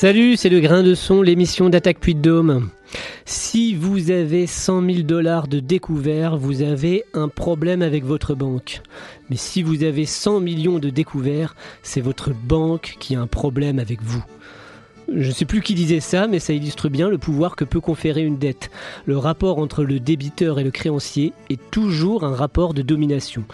Salut, c'est le grain de son, l'émission d'Attaque Puy de Dôme. Si vous avez 100 000 dollars de découvert, vous avez un problème avec votre banque. Mais si vous avez 100 millions de découverts, c'est votre banque qui a un problème avec vous. Je ne sais plus qui disait ça, mais ça illustre bien le pouvoir que peut conférer une dette. Le rapport entre le débiteur et le créancier est toujours un rapport de domination.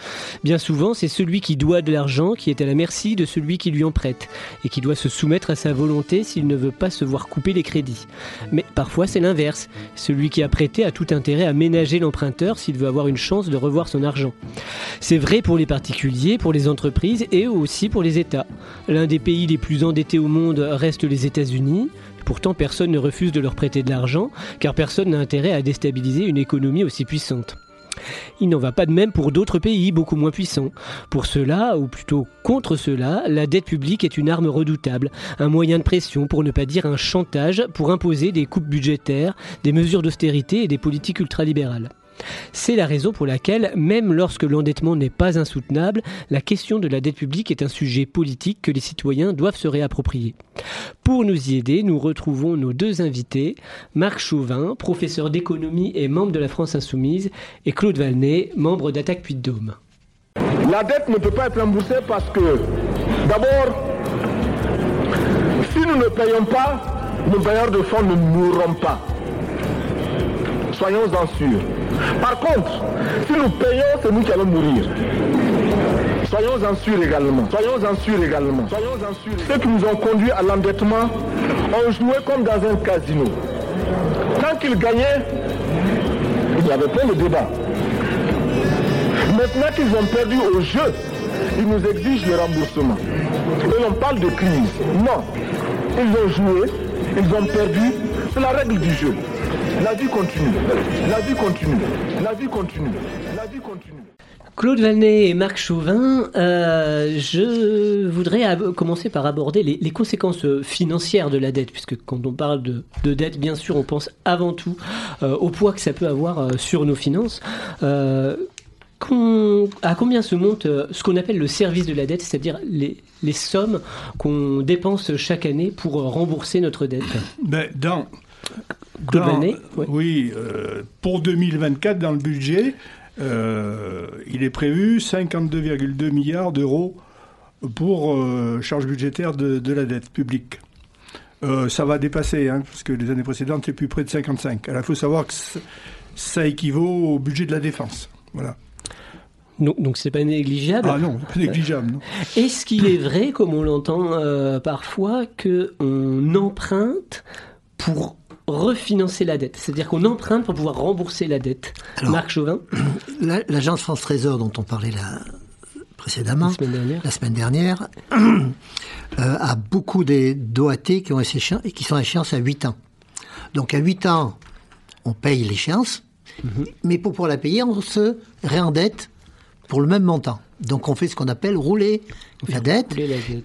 Bien souvent, c'est celui qui doit de l'argent qui est à la merci de celui qui lui en prête, et qui doit se soumettre à sa volonté s'il ne veut pas se voir couper les crédits. Mais parfois, c'est l'inverse. Celui qui a prêté a tout intérêt à ménager l'emprunteur s'il veut avoir une chance de revoir son argent. C'est vrai pour les particuliers, pour les entreprises et aussi pour les États. L'un des pays les plus endettés au monde reste les Pourtant, personne ne refuse de leur prêter de l'argent, car personne n'a intérêt à déstabiliser une économie aussi puissante. Il n'en va pas de même pour d'autres pays beaucoup moins puissants. Pour cela, ou plutôt contre cela, la dette publique est une arme redoutable, un moyen de pression, pour ne pas dire un chantage, pour imposer des coupes budgétaires, des mesures d'austérité et des politiques ultralibérales. C'est la raison pour laquelle, même lorsque l'endettement n'est pas insoutenable, la question de la dette publique est un sujet politique que les citoyens doivent se réapproprier. Pour nous y aider, nous retrouvons nos deux invités, Marc Chauvin, professeur d'économie et membre de la France Insoumise, et Claude Valnet, membre d'Attaque Puy-de-Dôme. La dette ne peut pas être remboursée parce que, d'abord, si nous ne payons pas, nos bailleurs de fonds ne mourront pas. Soyons-en sûrs. Par contre, si nous payons, c'est nous qui allons mourir. Soyons-en sûrs également. Soyons-en sûrs également. Soyons-en sûrs. Ceux qui nous ont conduits à l'endettement ont joué comme dans un casino. Quand ils gagnaient, il y avait pas de débat. Maintenant qu'ils ont perdu au jeu, ils nous exigent le remboursement. Et l'on parle de crise. Non. Ils ont joué, ils ont perdu. C'est la règle du jeu. La vie continue. La vie continue. La vie continue. La vie continue. Claude Valnet et Marc Chauvin, euh, je voudrais commencer par aborder les, conséquences financières de la dette, puisque quand on parle de, dette, bien sûr, on pense avant tout euh, au poids que ça peut avoir euh, sur nos finances. à combien se monte ce qu'on appelle le service de la dette, c'est-à-dire les, les sommes qu'on dépense chaque année pour rembourser notre dette? Ben, dans, oui, euh, pour 2024, dans le budget, euh, il est prévu 52,2 milliards d'euros pour euh, charge budgétaire de, la dette publique. ça va dépasser, hein, parce que les années précédentes, c'est plus près de 55. Alors, il faut savoir que ça équivaut au budget de la défense. Voilà. Donc, donc c'est pas négligeable. Ah non, pas négligeable. Est-ce qu'il est vrai, comme on l'entend parfois, que on emprunte pour refinancer la dette C'est-à-dire qu'on emprunte pour pouvoir rembourser la dette. Marc Chauvin L'agence France Trésor dont on parlait là, précédemment, la semaine dernière, euh, a beaucoup des d'OAT qui, ont et qui sont à échéance à 8 ans. Donc à 8 ans, on paye l'échéance, mhm. mais pour pouvoir la payer, on se réendette pour le même montant. Donc on fait ce qu'on appelle rouler la dette.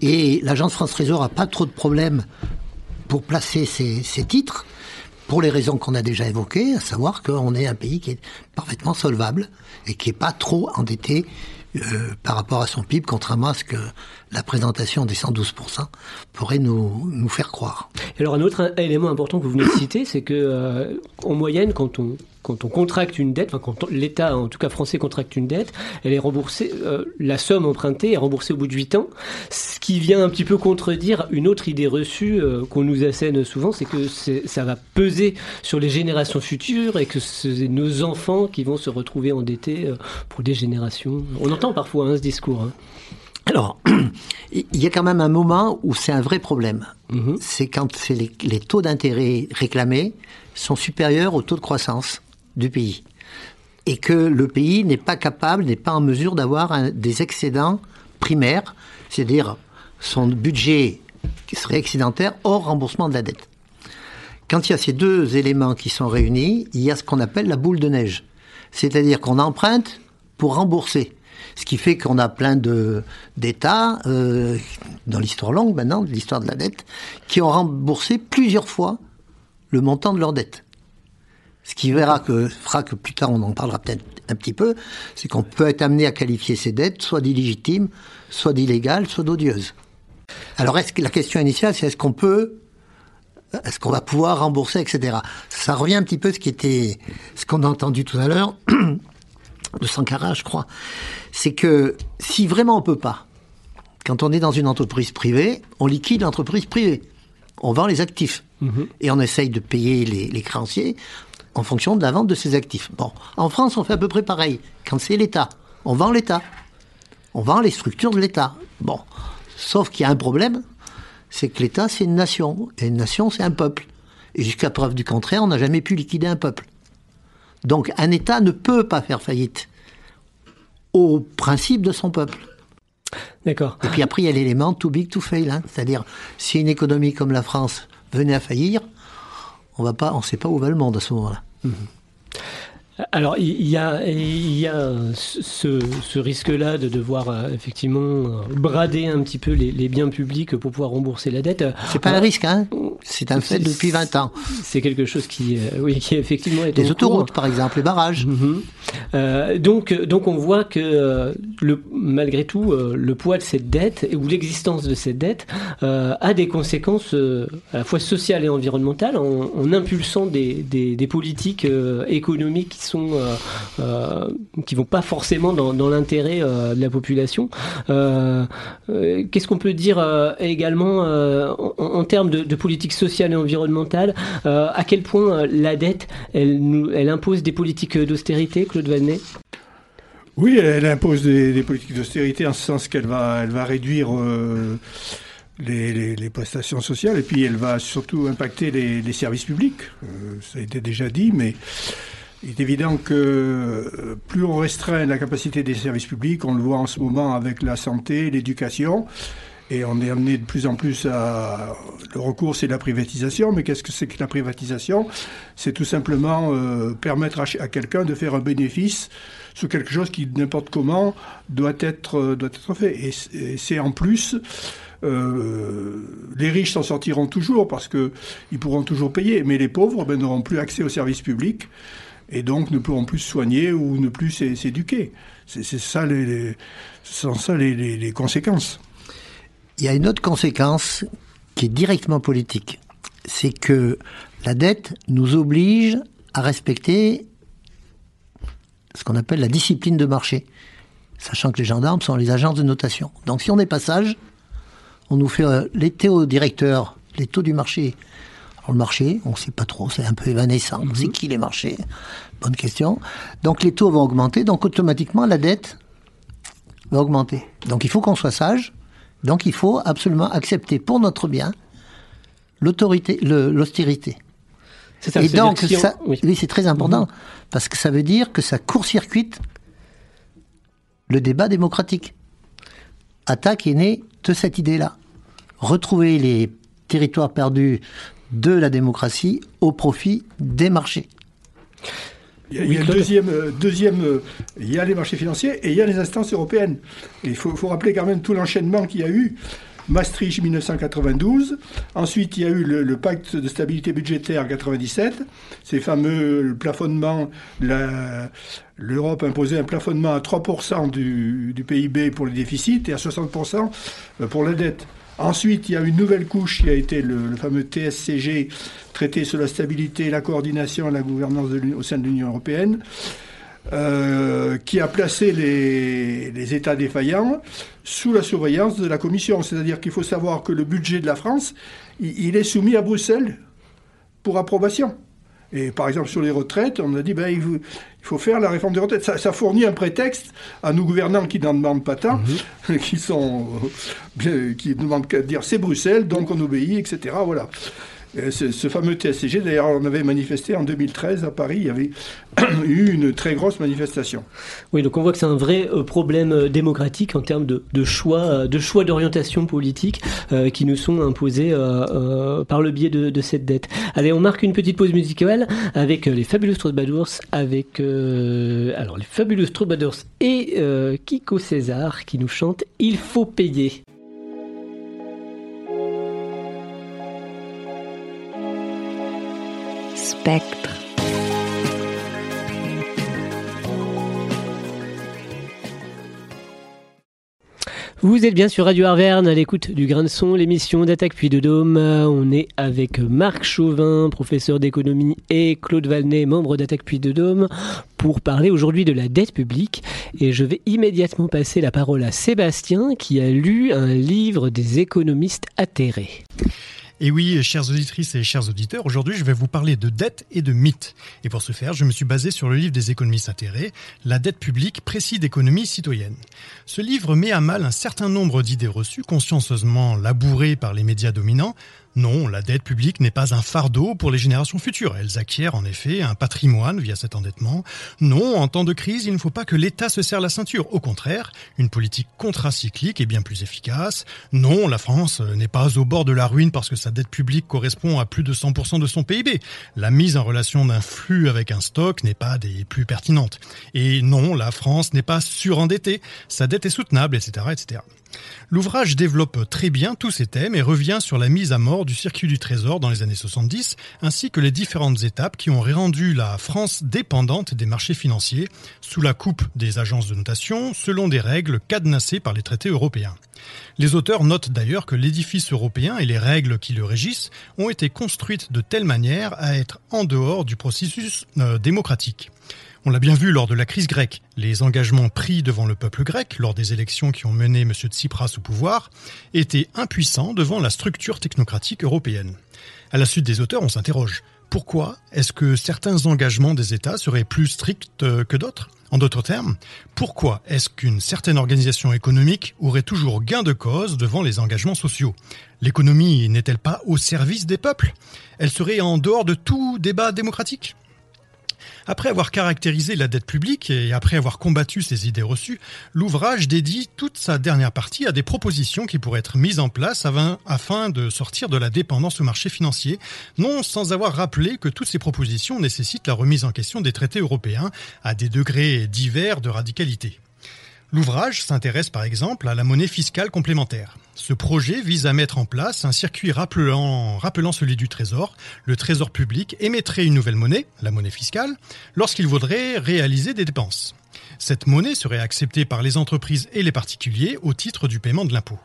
Et l'agence France Trésor n'a pas trop de problèmes pour placer ces titres pour les raisons qu'on a déjà évoquées, à savoir qu'on est un pays qui est parfaitement solvable et qui n'est pas trop endetté euh, par rapport à son PIB, contrairement à ce que la présentation des 112% pourrait nous, nous faire croire. alors un autre élément important que vous venez de citer, c'est que euh, en moyenne, quand on quand on contracte une dette, enfin quand l'État, en tout cas français, contracte une dette, elle est remboursée, euh, la somme empruntée est remboursée au bout de 8 ans, ce qui vient un petit peu contredire une autre idée reçue euh, qu'on nous assène souvent, c'est que ça va peser sur les générations futures et que c'est nos enfants qui vont se retrouver endettés euh, pour des générations. On entend parfois hein, ce discours. Hein. Alors, il y a quand même un moment où c'est un vrai problème. Mm-hmm. C'est quand les, les taux d'intérêt réclamés sont supérieurs au taux de croissance du pays. Et que le pays n'est pas capable, n'est pas en mesure d'avoir des excédents primaires, c'est-à-dire son budget qui serait excédentaire hors remboursement de la dette. Quand il y a ces deux éléments qui sont réunis, il y a ce qu'on appelle la boule de neige. C'est-à-dire qu'on emprunte pour rembourser. Ce qui fait qu'on a plein d'États euh, dans l'histoire longue maintenant, l'histoire de la dette, qui ont remboursé plusieurs fois le montant de leur dette. Ce qui verra que, fera que plus tard on en parlera peut-être un petit peu, c'est qu'on peut être amené à qualifier ces dettes soit d'illégitimes, soit d'illégales, soit d'odieuses. Alors est-ce que la question initiale, c'est est-ce qu'on peut Est-ce qu'on va pouvoir rembourser, etc. Ça revient un petit peu à ce qui était, ce qu'on a entendu tout à l'heure de Sankara, je crois. C'est que si vraiment on peut pas, quand on est dans une entreprise privée, on liquide l'entreprise privée. On vend les actifs. Mhm. Et on essaye de payer les, les créanciers en fonction de la vente de ces actifs. Bon, en France, on fait à peu près pareil. Quand c'est l'État, on vend l'État. On vend les structures de l'État. Bon, sauf qu'il y a un problème, c'est que l'État, c'est une nation. Et une nation, c'est un peuple. Et jusqu'à preuve du contraire, on n'a jamais pu liquider un peuple. Donc un État ne peut pas faire faillite au principe de son peuple. D'accord. Et puis après, il y a l'élément too big to fail. hein. C'est-à-dire, si une économie comme la France venait à faillir, on va pas, on sait pas où va le monde à ce moment-là. Alors, il y a, il y a ce, ce risque-là de devoir euh, effectivement euh, brader un petit peu les, les biens publics pour pouvoir rembourser la dette. C'est pas Euh, un risque, hein. C'est un fait depuis 20 ans. C'est quelque chose qui, euh, oui, qui effectivement est Les cours. autoroutes, par exemple, les barrages. Mhm. Euh, donc, donc on voit que le, malgré tout, le poids de cette dette ou l'existence de cette dette a des conséquences à la fois sociales et environnementales en, en impulsant des, des, des politiques économiques qui sont euh, euh, qui vont pas forcément dans, l'intérêt euh, de la population. Qu'est-ce qu'on peut dire également en, termes de, politique sociale et environnementale À quel point la dette, elle, impose des politiques d'austérité, Claude Vanet Oui, elle, impose des, politiques d'austérité en ce sens qu'elle va, réduire les, prestations sociales et puis elle va surtout impacter les, services publics. Ça a été déjà dit, mais il est évident que euh, plus on restreint la capacité des services publics, on le voit en ce moment avec la santé, l'éducation, et on est amené de plus en plus à... Le recours, c'est la privatisation, mais qu'est-ce que c'est que la privatisation? C'est tout simplement euh, permettre à, quelqu'un de faire un bénéfice sur quelque chose qui, n'importe comment, doit être, euh, doit être fait. Et c'est en plus... les riches s'en sortiront toujours parce que ils pourront toujours payer, mais les pauvres ben, n'auront plus accès aux services publics et donc ne pourront plus soigner ou ne plus s'é- s'éduquer. C'est ça les, ça les conséquences. Il y a une autre conséquence qui est directement politique. C'est que la dette nous oblige à respecter ce qu'on appelle la discipline de marché, sachant que les gendarmes sont les agences de notation. Donc si on n'est pas sage, on nous fait euh, les taux directeurs, les taux du marché. Alors le marché, on ne sait pas trop, c'est un peu évanescent. C'est qui les marchés Bonne question. Donc les taux vont augmenter, donc automatiquement la dette va augmenter. Donc il faut qu'on soit sage. Donc il faut absolument accepter pour notre bien l'autorité, l'austérité. Et donc que si on- ça, oui. oui, c'est très important parce que ça veut dire que ça court-circuite le débat démocratique. Attaque est née de cette idée-là. Retrouver les territoires perdus de la démocratie au profit des marchés. Il y a, Oui, il y a le Claude. deuxième, euh, deuxième euh, il y a les marchés financiers et il y a les instances européennes. Et il faut, faut rappeler quand même tout l'enchaînement qu'il y a eu. Maastricht 1992, ensuite il y a eu le, le pacte de stabilité budgétaire 97, ces fameux plafonnements, la- l'Europe imposait un plafonnement à 3% du, du PIB pour le déficit et à 60% pour la dette. Ensuite, il y a une nouvelle couche qui a été le, fameux TSCG, traité sur la stabilité, la coordination et la gouvernance au sein de l'Union européenne, euh, qui a placé les, États défaillants sous la surveillance de la Commission. C'est-à-dire qu'il faut savoir que le budget de la France, il, est soumis à Bruxelles pour approbation. Et par exemple, sur les retraites, on a dit ben, il, il faut faire la réforme des retraites. Ça, ça fournit un prétexte à nos gouvernants qui n'en demandent pas tant, qui sont euh, qui ne demandent qu'à dire c'est Bruxelles, donc on obéit, etc. Voilà. Et Ce, ce fameux TSCG, d'ailleurs, on avait manifesté en 2013 à Paris, il y avait eu une très grosse manifestation. Oui, donc on voit que c'est un vrai euh, problème euh, démocratique en termes de, de choix, euh, de choix d'orientation politique euh, qui nous sont imposés euh, euh, par le biais de, de cette dette. Allez, on marque une petite pause musicale avec euh, les Fabulous Troubadours, avec euh, alors les Fabulous Troubadours et euh, Kiko César qui nous chantent Il faut payer. Vous êtes bien sur Radio Arverne à l'écoute du grain de son, l'émission d'Attaque puis de Dôme. On est avec Marc Chauvin, professeur d'économie, et Claude Valnet, membre d'Attaque puis de Dôme, pour parler aujourd'hui de la dette publique. Et je vais immédiatement passer la parole à Sébastien qui a lu un livre des économistes atterrés. Et oui, chères auditrices et chers auditeurs, aujourd'hui je vais vous parler de dette et de mythes. Et pour ce faire, je me suis basé sur le livre des économistes atterrés, La dette publique, précis d'économie citoyenne. Ce livre met à mal un certain nombre d'idées reçues, consciencieusement labourées par les médias dominants, non, la dette publique n'est pas un fardeau pour les générations futures. Elles acquièrent en effet un patrimoine via cet endettement. Non, en temps de crise, il ne faut pas que l'État se serre la ceinture. Au contraire, une politique contracyclique est bien plus efficace. Non, la France n'est pas au bord de la ruine parce que sa dette publique correspond à plus de 100% de son PIB. La mise en relation d'un flux avec un stock n'est pas des plus pertinentes. Et non, la France n'est pas surendettée. Sa dette est soutenable, etc., etc. L'ouvrage développe très bien tous ces thèmes et revient sur la mise à mort du circuit du trésor dans les années 70, ainsi que les différentes étapes qui ont rendu la France dépendante des marchés financiers, sous la coupe des agences de notation, selon des règles cadenassées par les traités européens. Les auteurs notent d'ailleurs que l'édifice européen et les règles qui le régissent ont été construites de telle manière à être en dehors du processus euh, démocratique. On l'a bien vu lors de la crise grecque. Les engagements pris devant le peuple grec lors des élections qui ont mené M. Tsipras au pouvoir étaient impuissants devant la structure technocratique européenne. À la suite des auteurs, on s'interroge. Pourquoi est-ce que certains engagements des États seraient plus stricts que d'autres? En d'autres termes, pourquoi est-ce qu'une certaine organisation économique aurait toujours gain de cause devant les engagements sociaux? L'économie n'est-elle pas au service des peuples? Elle serait en dehors de tout débat démocratique? Après avoir caractérisé la dette publique et après avoir combattu ses idées reçues, l'ouvrage dédie toute sa dernière partie à des propositions qui pourraient être mises en place afin de sortir de la dépendance au marché financier, non sans avoir rappelé que toutes ces propositions nécessitent la remise en question des traités européens à des degrés divers de radicalité. L'ouvrage s'intéresse par exemple à la monnaie fiscale complémentaire. Ce projet vise à mettre en place un circuit rappelant, celui du Trésor. Le Trésor public émettrait une nouvelle monnaie, la monnaie fiscale, lorsqu'il voudrait réaliser des dépenses. Cette monnaie serait acceptée par les entreprises et les particuliers au titre du paiement de l'impôt.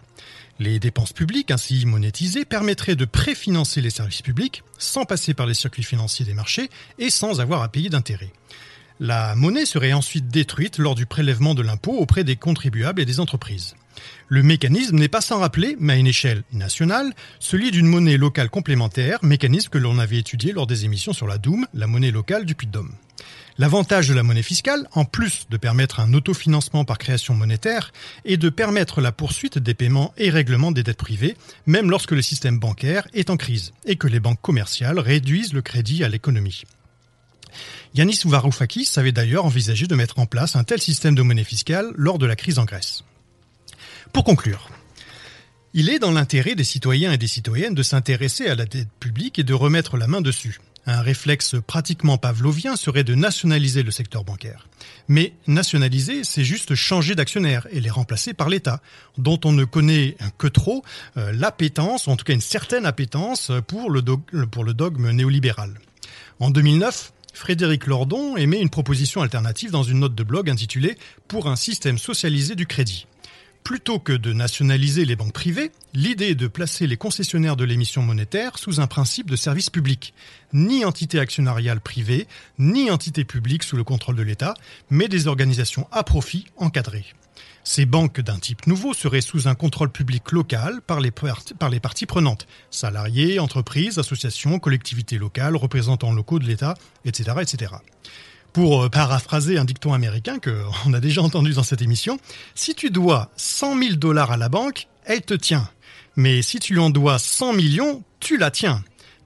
Les dépenses publiques ainsi monétisées permettraient de préfinancer les services publics sans passer par les circuits financiers des marchés et sans avoir à payer d'intérêts. La monnaie serait ensuite détruite lors du prélèvement de l'impôt auprès des contribuables et des entreprises. Le mécanisme n'est pas sans rappeler, mais à une échelle nationale, celui d'une monnaie locale complémentaire, mécanisme que l'on avait étudié lors des émissions sur la Doum, la monnaie locale du Puy-de-Dôme. L'avantage de la monnaie fiscale, en plus de permettre un autofinancement par création monétaire, est de permettre la poursuite des paiements et règlements des dettes privées, même lorsque le système bancaire est en crise, et que les banques commerciales réduisent le crédit à l'économie. Yanis Varoufakis avait d'ailleurs envisagé de mettre en place un tel système de monnaie fiscale lors de la crise en Grèce. Pour conclure, il est dans l'intérêt des citoyens et des citoyennes de s'intéresser à la dette publique et de remettre la main dessus. Un réflexe pratiquement pavlovien serait de nationaliser le secteur bancaire. Mais nationaliser, c'est juste changer d'actionnaire et les remplacer par l'État, dont on ne connaît que trop euh, l'appétence, ou en tout cas une certaine appétence pour le, pour le dogme néolibéral. En 2009, Frédéric Lordon émet une proposition alternative dans une note de blog intitulée Pour un système socialisé du crédit. Plutôt que de nationaliser les banques privées, l'idée est de placer les concessionnaires de l'émission monétaire sous un principe de service public. Ni entité actionnariale privée, ni entité publique sous le contrôle de l'État, mais des organisations à profit encadrées. Ces banques d'un type nouveau seraient sous un contrôle public local par les, par les parties prenantes, salariés, entreprises, associations, collectivités locales, représentants locaux de l'État, etc., etc. Pour euh, paraphraser un dicton américain qu'on a déjà entendu dans cette émission, si tu dois 100 000 dollars à la banque, elle te tient. Mais si tu en dois 100 millions, tu la tiens.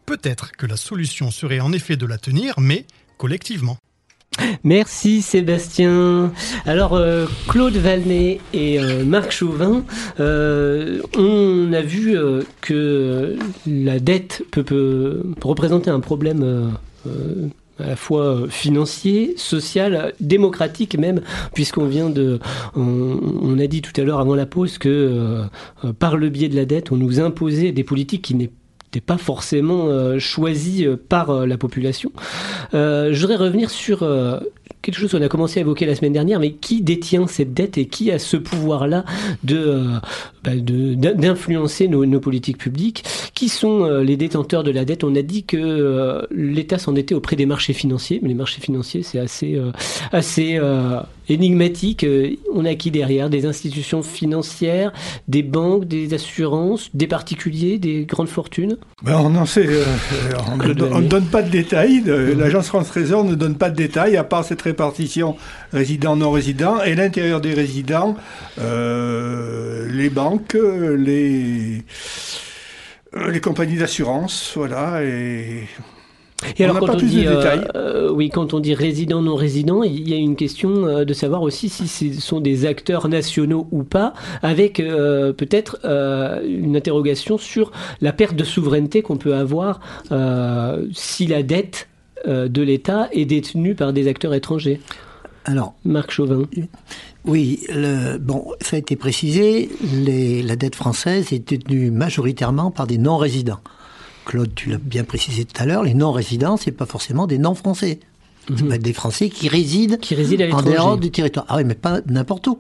Peut-être que la solution serait en effet de la tenir, mais collectivement. Merci Sébastien. Alors euh, Claude Valnet et euh, Marc Chauvin, on a vu que la dette peut, représenter un problème à la fois financier, social, démocratique même, puisqu'on vient de, on, a dit tout à l'heure avant la pause que par le biais de la dette, on nous imposait des politiques qui n'était pas forcément euh, choisi euh, par euh, la population. je voudrais revenir sur quelque chose qu'on a commencé à évoquer la semaine dernière, mais qui détient cette dette et qui a ce pouvoir-là de, bah, d'influencer nos, nos, politiques publiques? Qui sont les détenteurs de la dette? On a dit que l'État s'endettait auprès des marchés financiers, mais les marchés financiers, c'est assez, assez énigmatique. On a qui derrière? Des institutions financières, des banques, des assurances, des particuliers, des grandes fortunes? Ben On en sait. on ne donne pas de détails. L'Agence France Trésor ne donne pas de détails, à part cette répartition résident-non-résident. Et l'intérieur des résidents, euh, les banques, les, les compagnies d'assurance, voilà. Et et alors, quand on dit, euh, euh, oui, quand on dit résident non résident, il y a une question euh, de savoir aussi si ce sont des acteurs nationaux ou pas, avec peut-être une interrogation sur la perte de souveraineté qu'on peut avoir si la dette de l'État est détenue par des acteurs étrangers. Alors, Marc Chauvin. Oui, le, bon, ça a été précisé, les, la dette française est détenue majoritairement par des non-résidents. Claude, tu l'as bien précisé tout à l'heure, les non-résidents, c'est pas forcément des non-français. Mhm. des Français qui résident, qui résident à en dehors du territoire. Ah oui, mais pas n'importe où.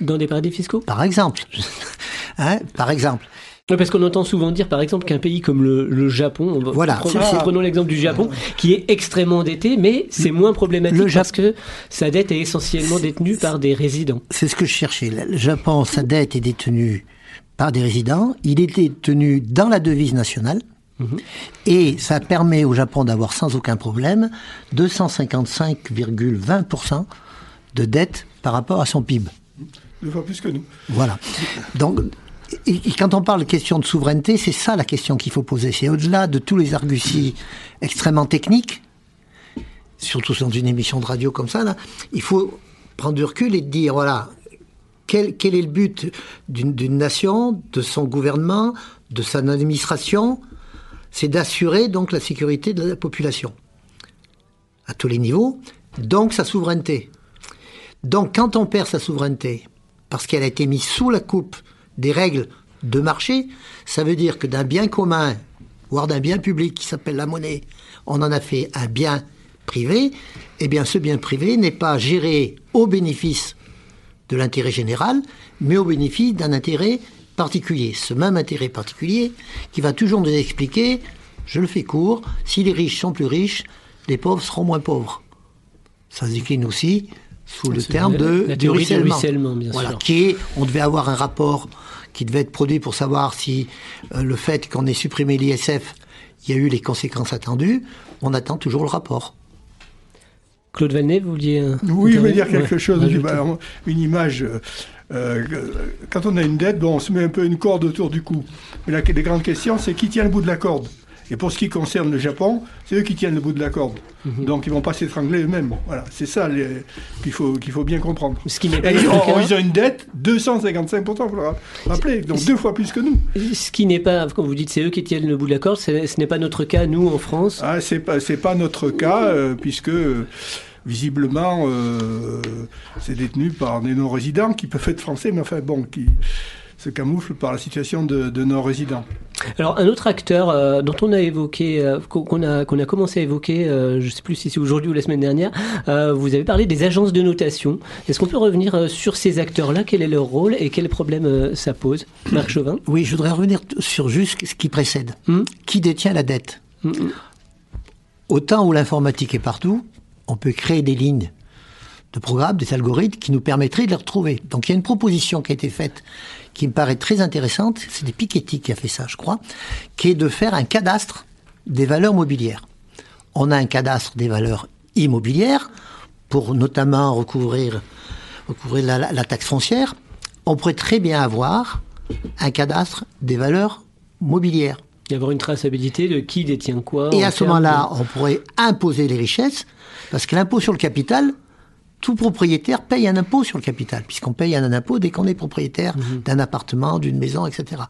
Dans des paradis fiscaux? Par exemple. hein, par exemple. Parce qu'on entend souvent dire, par exemple, qu'un pays comme le, Japon, voilà, prenons, l'exemple du Japon, qui est extrêmement endetté, mais c'est moins problématique parce que sa dette est essentiellement détenue par des résidents. C'est ce que je cherchais. Le Japon, sa dette est détenue par des résidents. Il est détenu dans la devise nationale. Mhm. Et ça permet au Japon d'avoir sans aucun problème 255,20% de dette par rapport à son PIB. Deux fois plus que nous. Voilà. Donc, et, quand on parle question de souveraineté, c'est ça la question qu'il faut poser. C'est au-delà de tous les arguties extrêmement techniques, surtout dans une émission de radio comme ça, il faut prendre du recul et dire, voilà, quel, quel est le but d'une nation, de son gouvernement, de son administration, c'est d'assurer donc la sécurité de la population à tous les niveaux, donc sa souveraineté. Donc quand on perd sa souveraineté, parce qu'elle a été mise sous la coupe des règles de marché, ça veut dire que d'un bien commun, voire d'un bien public qui s'appelle la monnaie, on en a fait un bien privé, eh bien ce bien privé n'est pas géré au bénéfice de l'intérêt général, mais au bénéfice d'un intérêt particulier, ce même intérêt particulier, qui va toujours nous expliquer, je le fais court, si les riches sont plus riches, les pauvres seront moins pauvres. Ça se décline aussi sous le terme de la du ruissellement, bien voilà, Qui est, on devait avoir un rapport qui devait être produit pour savoir si euh, le fait qu'on ait supprimé l'ISF, il y a eu les conséquences attendues. On attend toujours le rapport. Claude Vanet, vous vouliez... oui, je voulais dire quelque chose, une image euh, euh, quand on a une dette, bon, on se met un peu une corde autour du cou. Mais la, les grandes questions, c'est qui tient le bout de la corde? Et pour ce qui concerne le Japon, c'est eux qui tiennent le bout de la corde. Mhm. Donc ils vont pas s'étrangler eux-mêmes. Voilà, c'est ça qu'il faut, qu'il faut bien comprendre. Ce qui et ils, ont, une dette 255%, il faut le rappeler, donc deux fois plus que nous. Ce qui n'est pas, quand vous dites c'est eux qui tiennent le bout de la corde, ce n'est pas notre cas, nous, en France ah, C'est pas, pas notre cas, euh, puisque visiblement, euh, c'est détenu par des non-résidents qui peuvent être français, mais enfin bon, qui se camouflent par la situation de, non-résidents. Alors un autre acteur euh, dont on a évoqué, euh, qu'on a qu'on a commencé à évoquer, je ne sais plus si c'est aujourd'hui ou la semaine dernière, vous avez parlé des agences de notation. Est-ce qu'on peut revenir sur ces acteurs-là? Quel est leur rôle et quels problèmes ça pose? Marc Chauvin Oui, je voudrais revenir sur juste ce qui précède. Hmm qui détient la dette? Hmm, hmm. Autant où l'informatique est partout, on peut créer des lignes de programme, des algorithmes qui nous permettraient de les retrouver. Donc il y a une proposition qui a été faite qui me paraît très intéressante, c'est des Piketty qui a fait ça, je crois, qui est de faire un cadastre des valeurs mobilières. On a un cadastre des valeurs immobilières pour notamment recouvrir, recouvrir la, la taxe foncière. On pourrait très bien avoir un cadastre des valeurs mobilières. Y avoir une traçabilité de qui détient quoi. Et à ce moment-là, on pourrait imposer les richesses parce que l'impôt sur le capital, tout propriétaire paye un impôt sur le capital, puisqu'on paye un impôt dès qu'on est propriétaire mhm. d'un appartement, d'une maison, etc.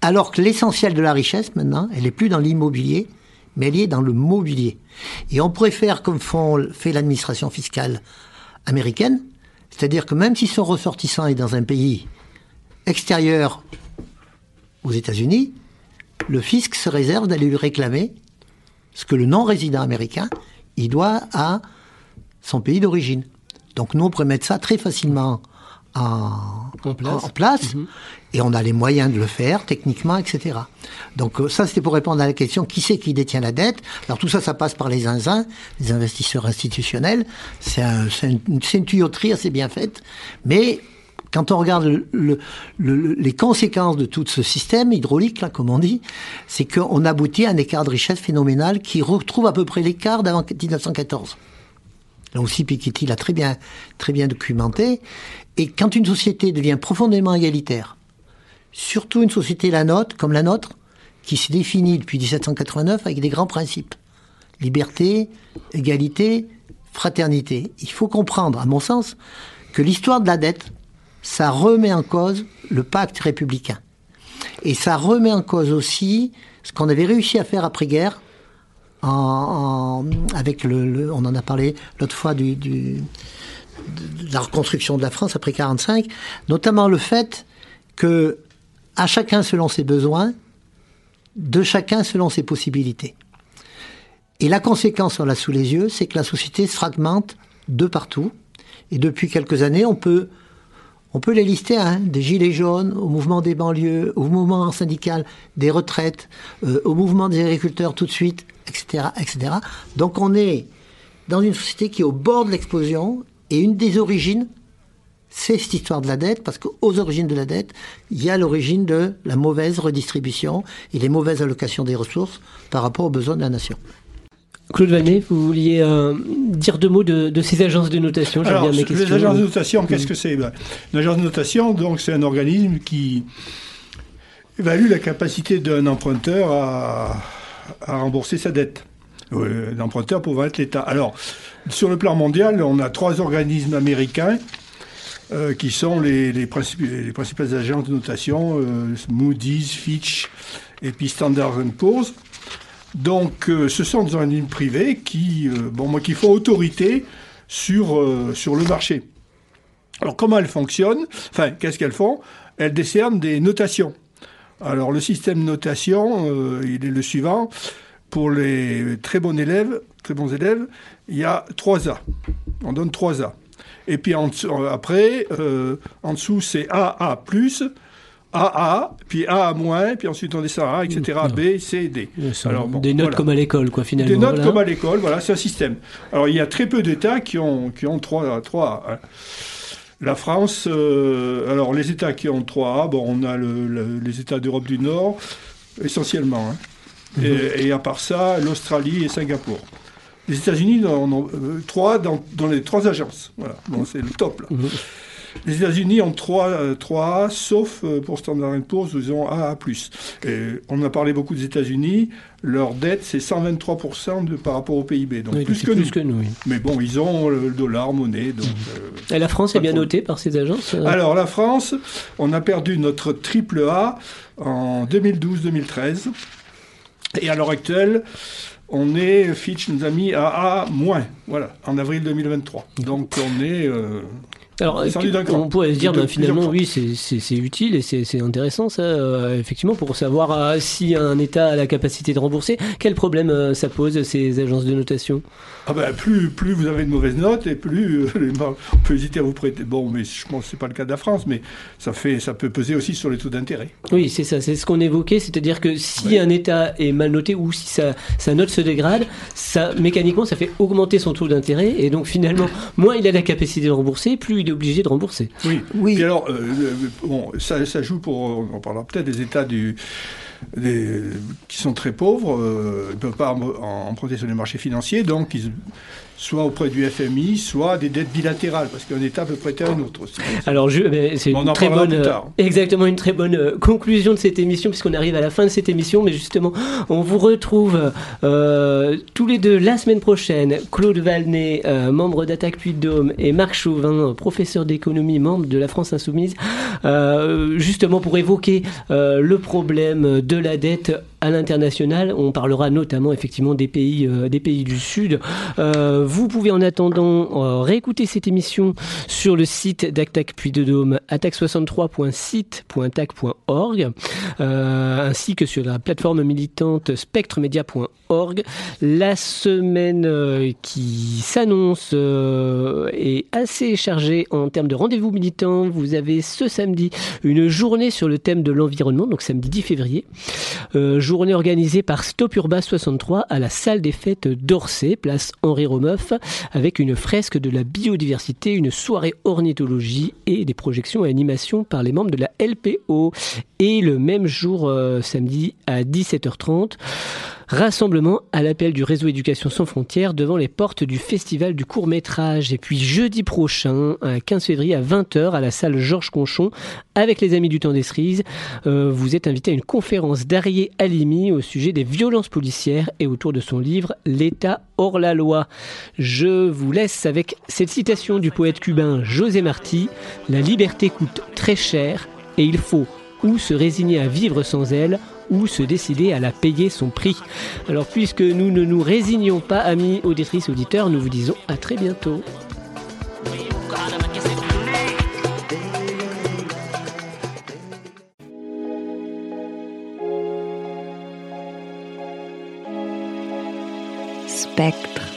Alors que l'essentiel de la richesse, maintenant, elle est plus dans l'immobilier, mais elle est dans le mobilier. Et on pourrait faire comme font, fait l'administration fiscale américaine, c'est-à-dire que même si son ressortissant est dans un pays extérieur aux États-Unis, le fisc se réserve d'aller lui réclamer ce que le non-résident américain il doit à son pays d'origine. Donc nous, on pourrait mettre ça très facilement en, place, mhm. et on a les moyens de le faire techniquement, etc. Donc euh, ça, c'était pour répondre à la question qui c'est qui détient la dette? Alors tout ça, ça passe par les zinzins, les investisseurs institutionnels. C'est un, une, une tuyauterie assez bien faite, mais quand on regarde le, le, les conséquences de tout ce système hydraulique, là, comme on dit, c'est qu'on aboutit à un écart de richesse phénoménal qui retrouve à peu près l'écart d'avant 1914. Là aussi, Piketty l'a très bien, documenté. Et quand une société devient profondément égalitaire, surtout une société la nôtre, comme la nôtre, qui s'est définie depuis 1789 avec des grands principes. Liberté, égalité, fraternité. Il faut comprendre, à mon sens, que l'histoire de la dette, ça remet en cause le pacte républicain. Et ça remet en cause aussi ce qu'on avait réussi à faire après-guerre, avec le, on en a parlé l'autre fois de la reconstruction de la France après 45, notamment le fait que à chacun selon ses besoins, de chacun selon ses possibilités. Et la conséquence, on l'a sous les yeux, c'est que la société se fragmente de partout. Et depuis quelques années, on peut on peut les lister, hein, des gilets jaunes, au mouvement des banlieues, au mouvement syndical des retraites, euh, au mouvement des agriculteurs tout de suite, etc., etc. Donc on est dans une société qui est au bord de l'explosion, et une des origines, c'est cette histoire de la dette, parce qu'aux origines de la dette, il y a l'origine de la mauvaise redistribution et les mauvaises allocations des ressources par rapport aux besoins de la nation. Claude Vanet, vous vouliez euh, dire deux mots de, ces agences de notation? Alors, les agences de notation, qu'est-ce que c'est? Ben, Une agence de notation, donc, c'est un organisme qui évalue la capacité d'un emprunteur à, rembourser sa dette. L'emprunteur pouvant être l'État. Alors, sur le plan mondial, on a trois organismes américains euh, qui sont les, les, principales agences de notation, euh, Moody's, Fitch et puis Standard Poor's. Donc, euh, ce sont des organismes privés qui, euh, bon, moi, qui font autorité sur, euh, sur le marché. Alors, comment elles fonctionnent? Enfin, qu'est-ce qu'elles font? Elles décernent des notations. Alors, le système notation, il est le suivant. Pour les très bons élèves, très bons élèves, il y a 3 A. On donne 3 A. Et puis après, en dessous, c'est AA+, AA, puis A moins, puis ensuite on descend à A, etc. B, C, D. Alors, des notes comme à l'école, quoi, finalement. Des notes comme à l'école, voilà, c'est un système. Alors il y a très peu d'États qui ont, qui ont 3, 3 A. La France, euh, alors les États qui ont 3A, bon, on a le, les États d'Europe du Nord, essentiellement. Hein. Mhm. et, à part ça, l'Australie et Singapour. Les États-Unis en ont 3 euh, dans, dans, les trois agences. Voilà, bon, c'est le top là. Mhm. Les États-Unis ont 3, 3A, euh, sauf euh, pour Standard Poor's, ils ont AA+. Et on a parlé beaucoup des États-Unis. Leur dette, c'est 123% de, par rapport au PIB. Donc plus, que plus, que nous. Mais bon, ils ont le dollar, monnaie. Donc, mmh. Et la France est bien notée par ces agences euh Alors, la France, on a perdu notre triple A en 2012-2013. Et à l'heure actuelle, on est, Fitch nous a mis à A-, voilà, en avril 2023. Donc on est... Alors, on pourrait se dire, ben, finalement, oui, c'est utile et c'est intéressant, ça, euh, effectivement, pour savoir euh, si un État a la capacité de rembourser. Quel problème euh, ça pose, ces agences de notation? Ah ben, plus, plus vous avez de mauvaises notes et plus on peut hésiter à vous prêter. Bon, mais je pense que ce n'est pas le cas de la France, mais ça, fait, ça peut peser aussi sur les taux d'intérêt. Oui, c'est ça, c'est ce qu'on évoquait, c'est-à-dire que si un État est mal noté ou si sa, sa note se dégrade, ça, mécaniquement, ça fait augmenter son taux d'intérêt et donc finalement, moins il a la capacité de rembourser, plus il est obligé de rembourser. Oui, oui. Et alors, euh, euh, bon, ça, ça, joue pour, on parlera peut-être des États du, qui sont très pauvres, euh, ne peuvent pas emprunter sur les marchés financiers, donc ils, soit auprès du FMI, soit des dettes bilatérales, parce qu'un État peut prêter à un autre aussi. Alors, c'est une très bonne, euh, exactement une très bonne euh, conclusion de cette émission, puisqu'on arrive à la fin de cette émission, mais justement, on vous retrouve euh, tous les deux la semaine prochaine. Claude Valnet, membre d'Attaque Puy-de-Dôme, et Marc Chauvin, professeur d'économie, membre de la France Insoumise, justement pour évoquer le problème de la dette à l'international. On parlera notamment effectivement des pays, pays du Sud. vous pouvez en attendant réécouter cette émission sur le site d'Actac Puy de Dôme, attaque63.site.tac.org, ainsi que sur la plateforme militante spectremedia.org. La semaine qui s'annonce est assez chargée en termes de rendez-vous militants. Vous avez ce samedi une journée sur le thème de l'environnement, donc samedi 10 février. Euh, journée organisée par Stop Urba 63 à la salle des fêtes d'Orsay, place Henri Romeuf, avec une fresque de la biodiversité, une soirée ornithologie et des projections et animations par les membres de la LPO. Et le même jour, euh, samedi à 17h30, Rassemblement à l'appel du réseau Éducation sans frontières devant les portes du festival du court métrage. Et puis jeudi prochain, 15 février à 20h à la salle Georges Conchon, avec les amis du temps des cerises, euh, vous êtes invité à une conférence d'Arié Alimi au sujet des violences policières et autour de son livre L'État hors la loi. Je vous laisse avec cette citation du poète cubain José Marti. La liberté coûte très cher et il faut ou se résigner à vivre sans elle ou se décider à la payer son prix. Alors puisque nous ne nous résignons pas, amis auditrices, auditeurs, nous vous disons à très bientôt. Spectre